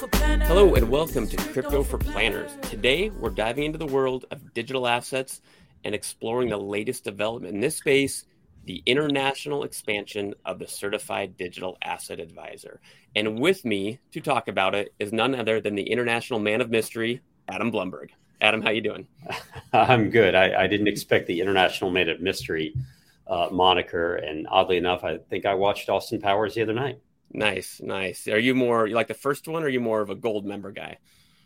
Hello and welcome to Crypto for Planners. Today we're diving into the world of digital assets and exploring the latest development in this space, the international expansion of the Certified Digital Asset Advisor. And with me to talk about it is none other than the international man of mystery, Adam Blumberg. Adam, how you doing? I'm good. I, I didn't expect the international man of mystery uh, moniker, and oddly enough, I think I watched Austin Powers the other night. Nice, nice. Are you more you like the first one, or are you more of a Goldmember guy?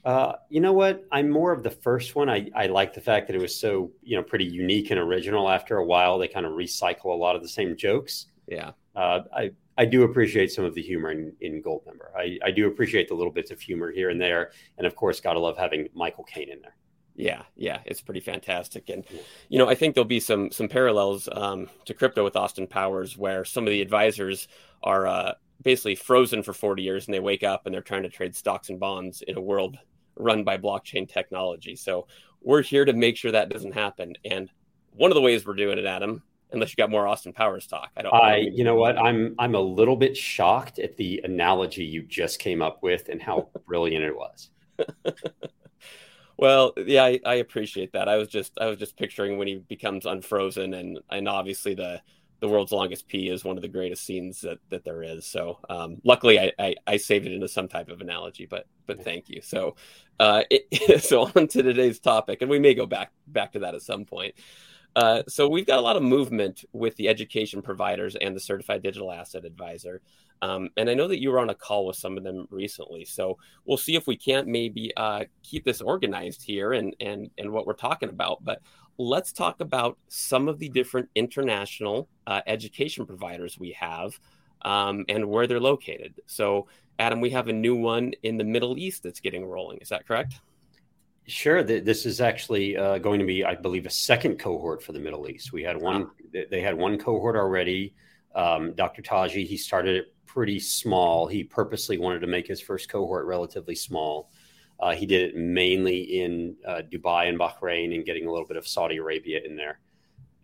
Uh, you know what? I'm more of the first one. I, I like the fact that it was so you know pretty unique and original. After a while, they kind of recycle a lot of the same jokes. Yeah. Uh, I I do appreciate some of the humor in, in Goldmember. I, I do appreciate the little bits of humor here and there, and of course, gotta love having Michael Caine in there. Yeah, yeah, it's pretty fantastic, and you know, I think there'll be some some parallels um, to crypto with Austin Powers, where some of the advisors are uh, basically frozen for 40 years and they wake up and they're trying to trade stocks and bonds in a world run by blockchain technology. So we're here to make sure that doesn't happen. And one of the ways we're doing it, Adam, unless you got more Austin Powers talk. I don't. I, you know what? I'm I'm a little bit shocked at the analogy you just came up with and how brilliant it was. well, yeah, I, I, appreciate that. I was just I was just picturing when he becomes unfrozen, and and obviously the the world's longest pee is one of the greatest scenes that, that there is. So um, luckily, I, I, I, saved it into some type of analogy, but but thank you. So uh, it, so on to today's topic, and we may go back back to that at some point. Uh, so we've got a lot of movement with the education providers and the certified digital asset advisor. Um, and I know that you were on a call with some of them recently. So we'll see if we can't maybe uh, keep this organized here and, and, and what we're talking about. But let's talk about some of the different international uh, education providers we have um, and where they're located. So, Adam, we have a new one in the Middle East that's getting rolling. Is that correct? Sure. This is actually uh, going to be, I believe, a second cohort for the Middle East. We had one; ah. they had one cohort already. Um, Dr. Taji, he started it pretty small. He purposely wanted to make his first cohort relatively small. Uh, he did it mainly in uh, Dubai and Bahrain and getting a little bit of Saudi Arabia in there.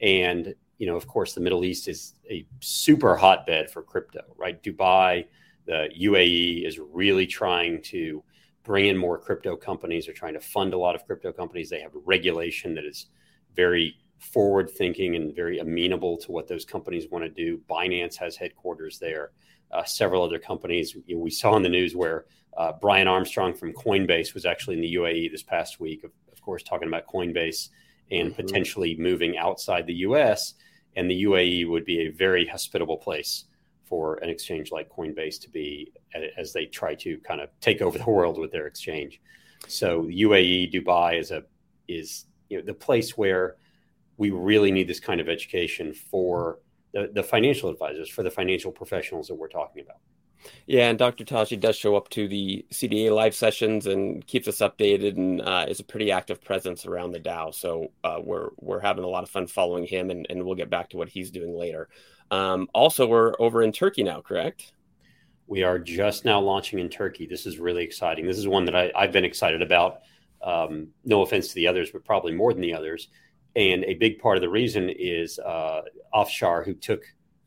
And, you know, of course, the Middle East is a super hotbed for crypto, right? Dubai, the UAE is really trying to bring in more crypto companies. They're trying to fund a lot of crypto companies. They have regulation that is very forward thinking and very amenable to what those companies want to do. Binance has headquarters there. Uh, several other companies. You know, we saw in the news where uh, Brian Armstrong from Coinbase was actually in the UAE this past week, of, of course, talking about Coinbase and mm-hmm. potentially moving outside the US. And the UAE would be a very hospitable place for an exchange like Coinbase to be as they try to kind of take over the world with their exchange. So UAE, Dubai is a is you know the place where we really need this kind of education for the, the financial advisors, for the financial professionals that we're talking about. Yeah, and Dr. Taji does show up to the CDA live sessions and keeps us updated, and uh, is a pretty active presence around the DAO. So uh, we're we're having a lot of fun following him, and, and we'll get back to what he's doing later. Um, also, we're over in Turkey now, correct? We are just now launching in Turkey. This is really exciting. This is one that I, have been excited about. Um, no offense to the others, but probably more than the others. And a big part of the reason is uh, Afshar, who took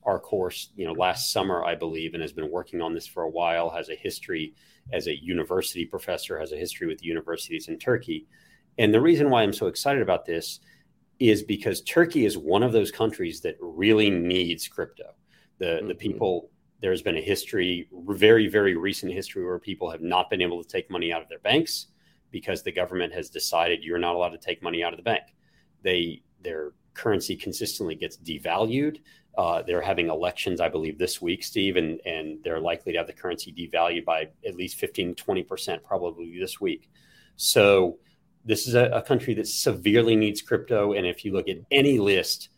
our course, you know, last summer, I believe, and has been working on this for a while, has a history as a university professor, has a history with universities in Turkey. And the reason why I'm so excited about this is because Turkey is one of those countries that really needs crypto. The mm-hmm. the people there's been a history, very very recent history where people have not been able to take money out of their banks because the government has decided you're not allowed to take money out of the bank. They their currency consistently gets devalued. Uh, they're having elections, I believe, this week, Steve, and, and they're likely to have the currency devalued by at least 15, 20% probably this week. So this is a, a, country that severely needs crypto. And if you look at any list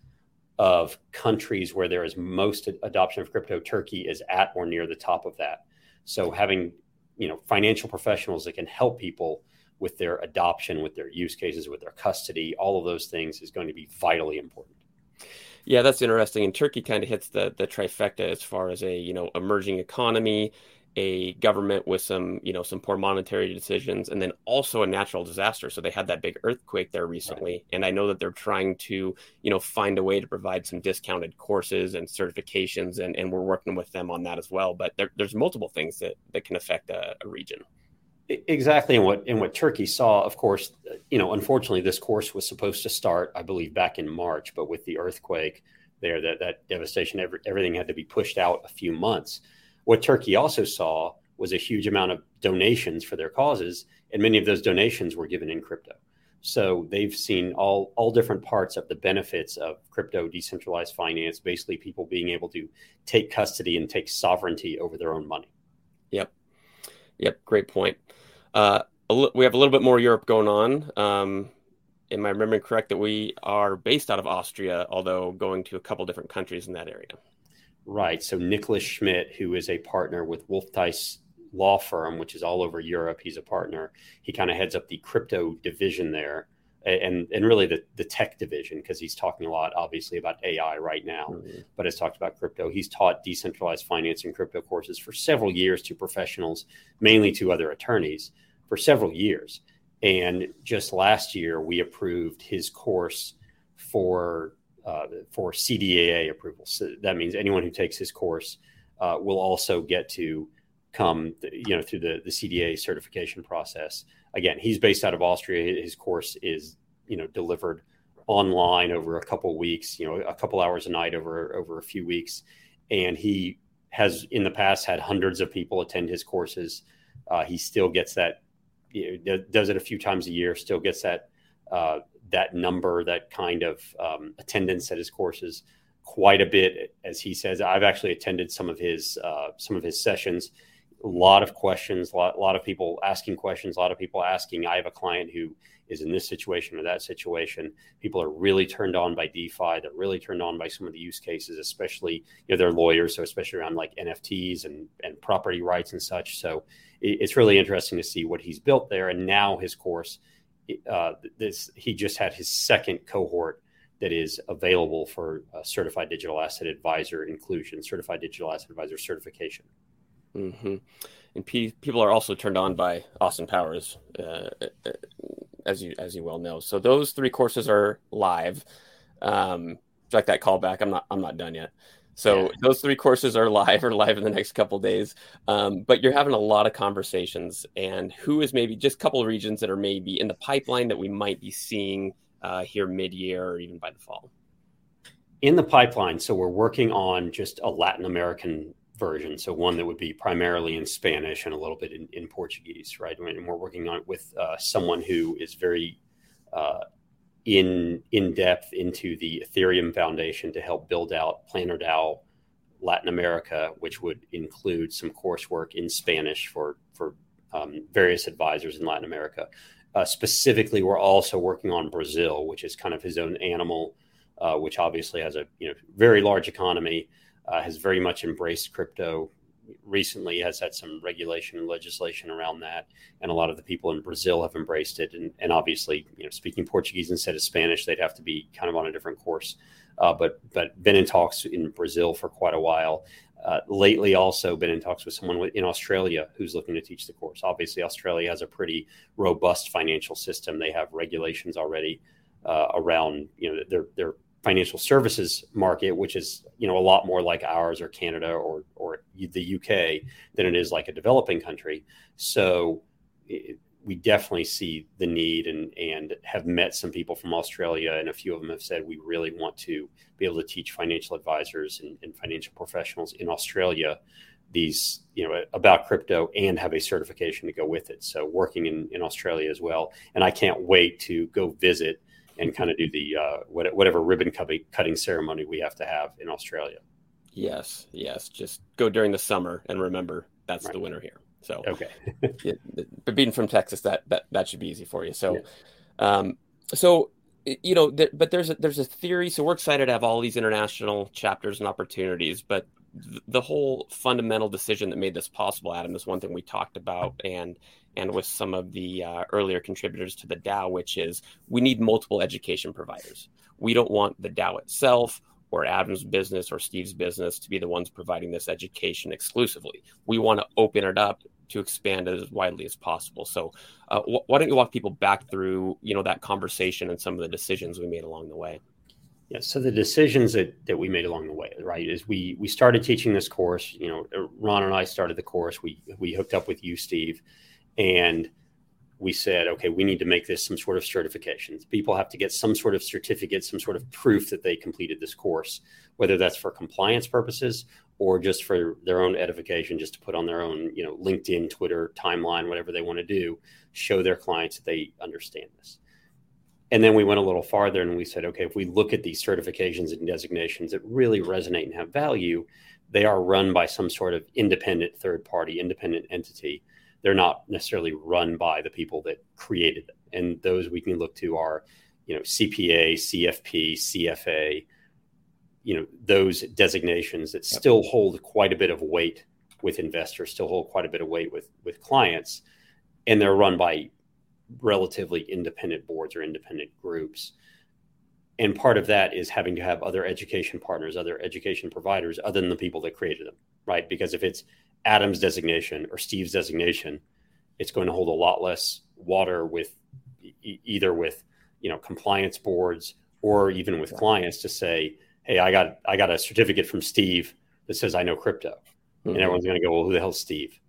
of countries where there is most adoption of crypto, Turkey is at or near the top of that. So having you know financial professionals that can help people with their adoption, with their use cases, with their custody, all of those things is going to be vitally important. Yeah, that's interesting. And Turkey kind of hits the the trifecta as far as a you know emerging economy, a government with some you know some poor monetary decisions, and then also a natural disaster. So they had that big earthquake there recently, right. and I know that they're trying to you know find a way to provide some discounted courses and certifications, and and we're working with them on that as well. But there, there's multiple things that that can affect a, a region. Exactly, and what and what Turkey saw, of course, you know, unfortunately, this course was supposed to start, I believe, back in March, but with the earthquake there, that that devastation, every, everything had to be pushed out a few months. What Turkey also saw was a huge amount of donations for their causes, and many of those donations were given in crypto. So they've seen all all different parts of the benefits of crypto decentralized finance, basically people being able to take custody and take sovereignty over their own money. Yep. Yep. Great point. Uh, we have a little bit more Europe going on. Um, am I remembering correct that we are based out of Austria, although going to a couple different countries in that area? Right. So Nicholas Schmidt, who is a partner with Wolf Theiss law firm, which is all over Europe. He's a partner. He kind of heads up the crypto division there, and and really the the tech division because he's talking a lot, obviously, about AI right now, mm-hmm. but has talked about crypto. He's taught decentralized finance and crypto courses for several years to professionals, mainly to other attorneys, for several years. And just last year, we approved his course for uh, for CDAA approval. So that means anyone who takes his course uh, will also get to come, you know, through the, the CDA certification process. Again, he's based out of Austria. His course is, you know, delivered online over a couple of weeks, you know, a couple hours a night over over a few weeks, and he has in the past had hundreds of people attend his courses. Uh, he still gets that, you know, does it a few times a year. Still gets that uh, that number, that kind of um, attendance at his courses quite a bit, as he says. I've actually attended some of his uh, some of his sessions a lot of questions, a lot, a lot of people asking questions, a lot of people asking. I have a client who is in this situation or that situation. People are really turned on by DeFi. They're really turned on by some of the use cases, especially you know they're lawyers, so especially around like NFTs and and property rights and such. So it, it's really interesting to see what he's built there. And now his course, uh, this he just had his second cohort that is available for certified digital asset advisor inclusion, certified digital asset advisor certification. Mm-hmm. And pe- people are also turned on by Austin Powers, uh, as you as you well know. So those three courses are live. Um, like that callback, I'm not I'm not done yet. So yeah. those three courses are live or live in the next couple days. Um, but you're having a lot of conversations, and who is maybe just a couple of regions that are maybe in the pipeline that we might be seeing uh, here mid-year or even by the fall. In the pipeline, so we're working on just a Latin American version. So one that would be primarily in Spanish and a little bit in, in Portuguese, right? And we're working on it with uh, someone who is very uh, in in depth into the Ethereum Foundation to help build out Planner DAO Latin America, which would include some coursework in Spanish for for um, various advisors in Latin America. Uh, specifically, we're also working on Brazil, which is kind of his own animal, uh, which obviously has a you know very large economy uh, has very much embraced crypto. Recently, has had some regulation and legislation around that, and a lot of the people in Brazil have embraced it. And, and obviously, you know, speaking Portuguese instead of Spanish, they'd have to be kind of on a different course. Uh, but but been in talks in Brazil for quite a while. Uh, lately, also been in talks with someone in Australia who's looking to teach the course. Obviously, Australia has a pretty robust financial system. They have regulations already uh, around you know their their financial services market, which is you know a lot more like ours or Canada or or the UK than it is like a developing country. So it, we definitely see the need and and have met some people from Australia, and a few of them have said we really want to be able to teach financial advisors and, and financial professionals in Australia these you know about crypto and have a certification to go with it. So working in in Australia as well, and I can't wait to go visit and kind of do the uh, whatever ribbon cutting ceremony we have to have in Australia. Yes, yes. Just go during the summer and remember that's right. the winter here. So okay, but being from Texas, that that that should be easy for you. So, yeah. um, so you know, th- but there's a, there's a theory. So we're excited to have all these international chapters and opportunities, but th- the whole fundamental decision that made this possible, Adam, is one thing we talked about, and and with some of the uh, earlier contributors to the DAO, which is we need multiple education providers. We don't want the DAO itself or Adam's business or Steve's business to be the ones providing this education exclusively. We want to open it up to expand it as widely as possible. So, uh, wh- why don't you walk people back through, you know, that conversation and some of the decisions we made along the way? Yeah. So the decisions that, that we made along the way, right, is we we started teaching this course. You know, Ron and I started the course. We we hooked up with you, Steve, And we said, okay, we need to make this some sort of certifications. People have to get some sort of certificate, some sort of proof that they completed this course, whether that's for compliance purposes or just for their own edification, just to put on their own, you know, LinkedIn, Twitter, timeline, whatever they want to do, show their clients that they understand this. And then we went a little farther and we said, okay, if we look at these certifications and designations that really resonate and have value, they are run by some sort of independent third party, independent entity. They're not necessarily run by the people that created them. And those we can look to are, you know, CPA, CFP, CFA, you know, those designations that yep. still hold quite a bit of weight with investors, still hold quite a bit of weight with with clients, and they're run by relatively independent boards or independent groups. And part of that is having to have other education partners, other education providers, other than the people that created them, right? Because if it's Adam's designation or Steve's designation, it's going to hold a lot less water with e- either with you know compliance boards or even with clients to say, hey, I got I got a certificate from Steve that says I know crypto, mm-hmm. and everyone's going to go, well, who the hell's Steve?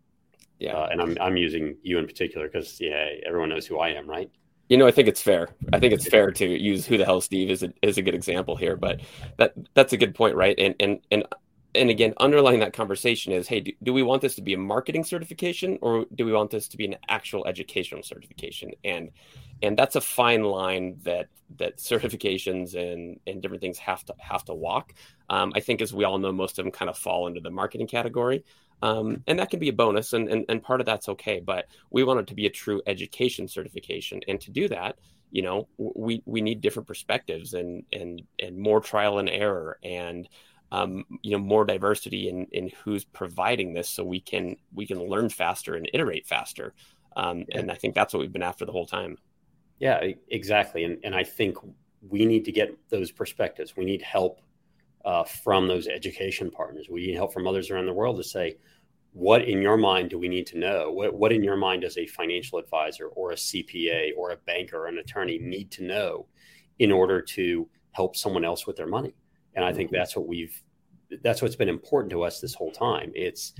Yeah, uh, and I'm I'm using you in particular because yeah, everyone knows who I am, right? You know, I think it's fair. I think it's fair to use who the hell Steve is a, is a good example here, but that that's a good point, right? And and and and again, underlying that conversation is, hey, do, do, we want this to be a marketing certification or do we want this to be an actual educational certification? And and that's a fine line that that certifications and and different things have to have to walk. Um, I think, as we all know, most of them kind of fall into the marketing category. Um, and that can be a bonus and, and, and part of that's okay but we want it to be a true education certification and to do that you know we we need different perspectives and and and more trial and error and um, you know more diversity in in who's providing this so we can we can learn faster and iterate faster. Um, yeah. and i think that's what we've been after the whole time. Yeah exactly. And and i think we need to get those perspectives. We need help uh, from those education partners. We need help from others around the world to say what in your mind do we need to know? What, what in your mind does a financial advisor or a cpa or a banker or an attorney need to know in order to help someone else with their money and I think that's what we've that's what's been important to us this whole time. It's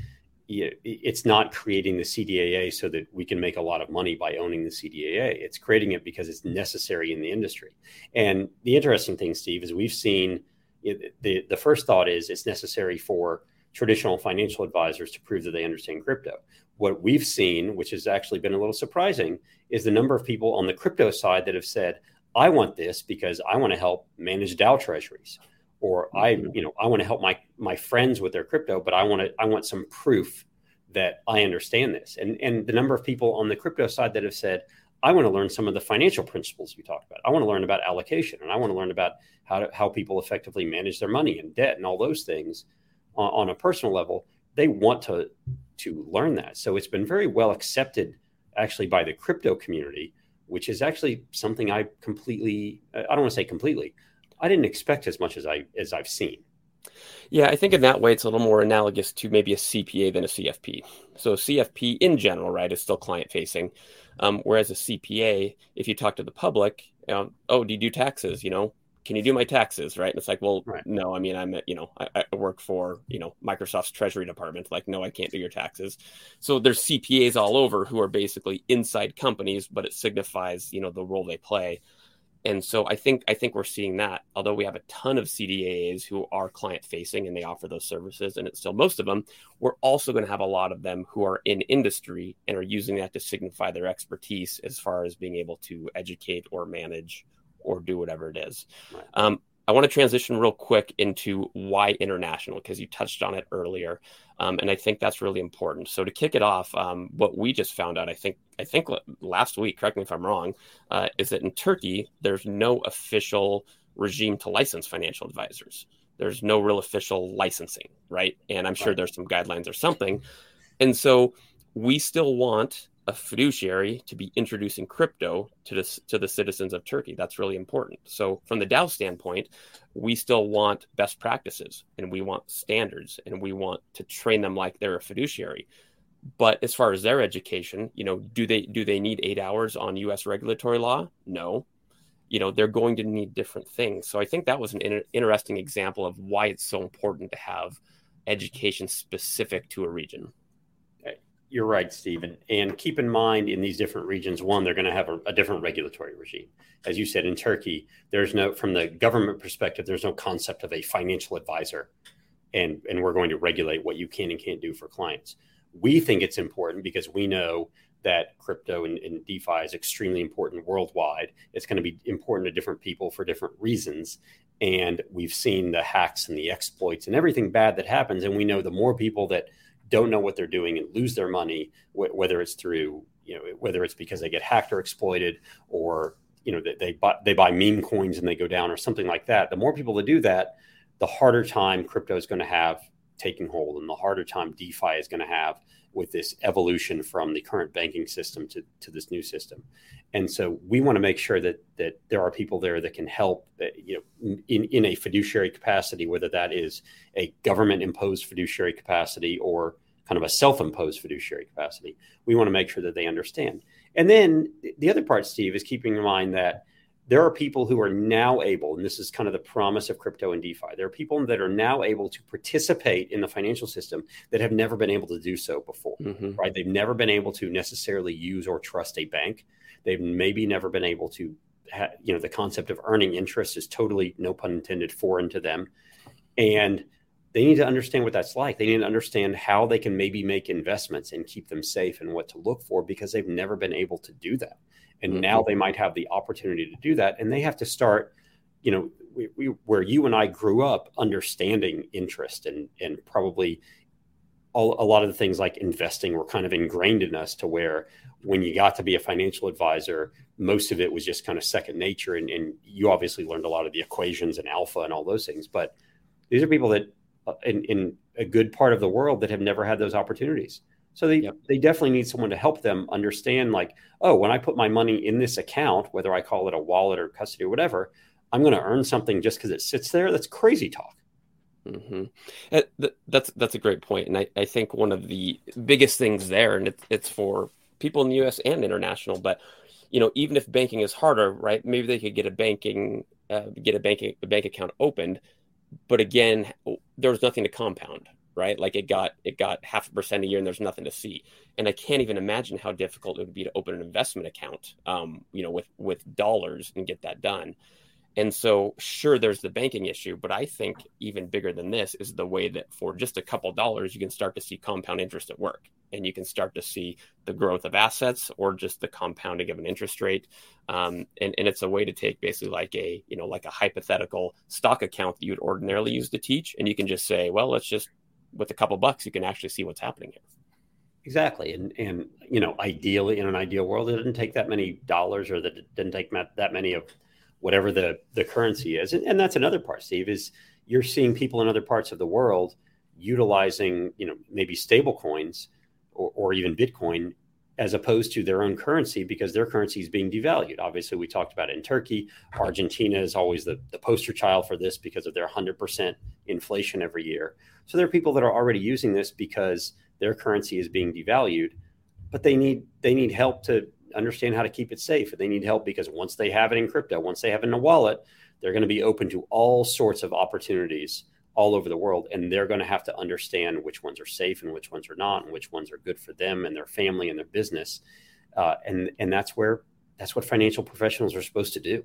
it's not creating the CDAA so that we can make a lot of money by owning the CDAA. It's creating it because it's necessary in the industry. And the interesting thing, Steve, is we've seen the the first thought is it's necessary for traditional financial advisors to prove that they understand crypto. What we've seen, which has actually been a little surprising, is the number of people on the crypto side that have said, "I want this because I want to help manage DAO treasuries." Or I, mm-hmm. you know, I want to help my my friends with their crypto, but I want to I want some proof that I understand this. And and the number of people on the crypto side that have said, I want to learn some of the financial principles we talked about. I want to learn about allocation, and I want to learn about how to, how people effectively manage their money and debt and all those things on, on a personal level. They want to to learn that. So it's been very well accepted, actually, by the crypto community, which is actually something I completely I don't want to say completely. I didn't expect as much as I as I've seen. Yeah, I think in that way it's a little more analogous to maybe a CPA than a CFP. So a CFP in general, right, is still client facing, um, whereas a CPA, if you talk to the public, you know, oh, do you do taxes? You know, can you do my taxes? Right? And it's like, well, right. no. I mean, I'm, you know, I, I, work for you know Microsoft's Treasury Department. Like, no, I can't do your taxes. So there's CPAs all over who are basically inside companies, but it signifies you know the role they play and so I think I think we're seeing that. Although we have a ton of CDAs who are client facing and they offer those services, and it's still most of them, we're also going to have a lot of them who are in industry and are using that to signify their expertise as far as being able to educate or manage or do whatever it is. Right. Um, I want to transition real quick into why international because you touched on it earlier, um, and I think that's really important. So to kick it off, um, what we just found out, I think, I think last week, correct me if I'm wrong, uh, is that in Turkey there's no official regime to license financial advisors. There's no real official licensing, right? And I'm sure there's some guidelines or something, and so we still want a fiduciary to be introducing crypto to the, to the citizens of Turkey. That's really important. So, from the DAO standpoint, we still want best practices and we want standards and we want to train them like they're a fiduciary. But as far as their education, you know, do they do they need eight hours on U.S. regulatory law? No. You know, they're going to need different things. So I think that was an inter- interesting example of why it's so important to have education specific to a region you're right, Stephen. And keep in mind, in these different regions, one, they're going to have a, a, different regulatory regime. As you said, in Turkey, there's no, from the government perspective, there's no concept of a financial advisor, and and we're going to regulate what you can and can't do for clients. We think it's important because we know that crypto and, and DeFi is extremely important worldwide. It's going to be important to different people for different reasons, and we've seen the hacks and the exploits and everything bad that happens, and we know the more people that don't know what they're doing and lose their money, wh- whether it's through you know whether it's because they get hacked or exploited, or you know they they buy, they buy meme coins and they go down or something like that. The more people that do that, the harder time crypto is going to have taking hold, and the harder time DeFi is going to have with this evolution from the current banking system to, to this new system. And so we want to make sure that that there are people there that can help, uh, you know, in, in a fiduciary capacity, whether that is a government imposed fiduciary capacity or kind of a self imposed fiduciary capacity. We want to make sure that they understand. And then the other part, Steve, is keeping in mind that there are people who are now able, and this is kind of the promise of crypto and DeFi. There are people that are now able to participate in the financial system that have never been able to do so before, mm-hmm. right? They've never been able to necessarily use or trust a bank. They've maybe never been able to, ha- you know, the concept of earning interest is totally, no pun intended, foreign to them. And they need to understand what that's like. They need to understand how they can maybe make investments and keep them safe and what to look for because they've never been able to do that and mm-hmm. now they might have the opportunity to do that. And they have to start you know we, we, where you and i grew up understanding interest and and probably all, a lot of the things like investing were kind of ingrained in us to where when you got to be a financial advisor most of it was just kind of second nature. And, and you obviously learned a lot of the equations and alpha and all those things. But these are people that uh, in, in a good part of the world that have never had those opportunities so they, yep. they definitely need someone to help them understand, like, oh, when I put my money in this account, whether I call it a wallet or custody or whatever, I'm going to earn something just because it sits there. That's crazy talk. Mm-hmm. Uh, that's that's a great point, and I, I think one of the biggest things there, and it's, it's for people in the U.S. and international, but you know, even if banking is harder, right? Maybe they could get a banking uh, get a banking a bank account opened, but again, there's nothing to compound, right? Like it got it got half a percent a year, and there's nothing to see. And I can't even imagine how difficult it would be to open an investment account, um, you know, with with dollars and get that done. And so, sure, there's the banking issue, but I think even bigger than this is the way that for just a couple dollars, you can start to see compound interest at work, and you can start to see the growth of assets or just the compounding of an interest rate. Um, and, and it's a way to take basically like a you know like a hypothetical stock account that you'd ordinarily use to teach, and you can just say, well, let's just with a couple bucks, you can actually see what's happening here. Exactly, and and you know, ideally, in an ideal world, it didn't take that many dollars, or that it didn't take that many of whatever the the currency is, and, and that's another part. Steve is you're seeing people in other parts of the world utilizing, you know, maybe stable coins or, or even Bitcoin as opposed to their own currency because their currency is being devalued. Obviously, we talked about it in Turkey. Argentina is always the, the poster child for this because of their 100% inflation every year. So there are people that are already using this because their currency is being devalued, but they need they need help to understand how to keep it safe. And they need help because once they have it in crypto, once they have it in a wallet, they're going to be open to all sorts of opportunities all over the world and they're going to have to understand which ones are safe and which ones are not and which ones are good for them and their family and their business uh, and and that's where that's what financial professionals are supposed to do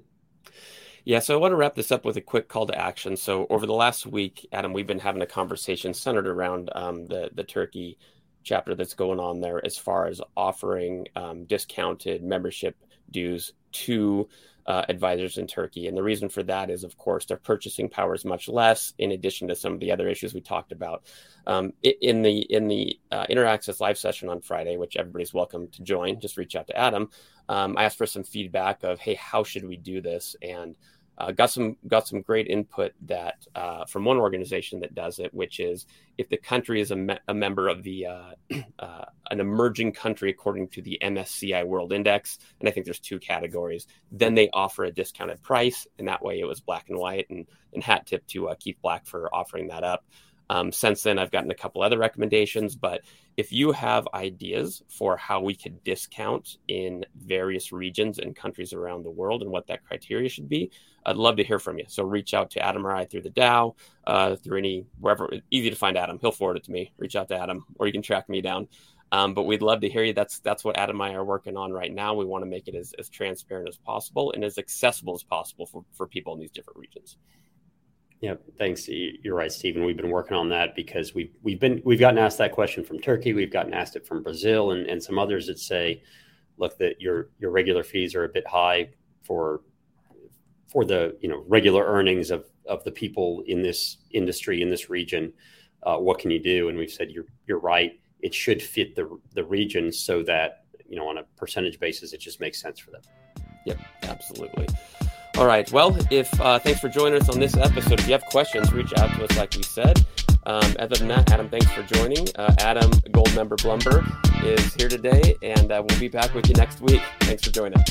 yeah, so I want to wrap this up with a quick call to action. So over the last week, Adam, we've been having a conversation centered around um, the the Turkey chapter that's going on there, as far as offering um, discounted membership dues to uh, advisors in Turkey. And the reason for that is, of course, their purchasing power is much less. In addition to some of the other issues we talked about um, in the in the uh, Interaxis live session on Friday, which everybody's welcome to join. Just reach out to Adam. Um, I asked for some feedback of, hey, how should we do this? And uh, got some got some great input that uh, from one organization that does it, which is if the country is a, me- a member of the uh, uh an emerging country according to the MSCI World Index, and I think there's two categories. Then they offer a discounted price, and that way it was black and white. And, and hat tip to uh, Keith Black for offering that up. Um, since then, I've gotten a couple other recommendations, but if you have ideas for how we could discount in various regions and countries around the world and what that criteria should be, I'd love to hear from you. So reach out to Adam or I through the DAO, uh, through any wherever easy to find Adam. He'll forward it to me. Reach out to Adam, or you can track me down. Um, but we'd love to hear you. That's that's what Adam and I are working on right now. We want to make it as, as transparent as possible and as accessible as possible for, for people in these different regions. Yeah, thanks. You're right, Stephen. We've been working on that because we've we've been we've gotten asked that question from Turkey. We've gotten asked it from Brazil and, and some others that say, look, that your your regular fees are a bit high for for the you know regular earnings of of the people in this industry in this region. Uh, what can you do? And we've said you're you're right. It should fit the the region so that you know on a percentage basis it just makes sense for them. Yep, absolutely. All right. Well, if uh, thanks for joining us on this episode. If you have questions, reach out to us, like we said. Um, other than that, Adam, thanks for joining. Uh, Adam, Goldmember Blumberg, is here today, and uh, we'll be back with you next week. Thanks for joining.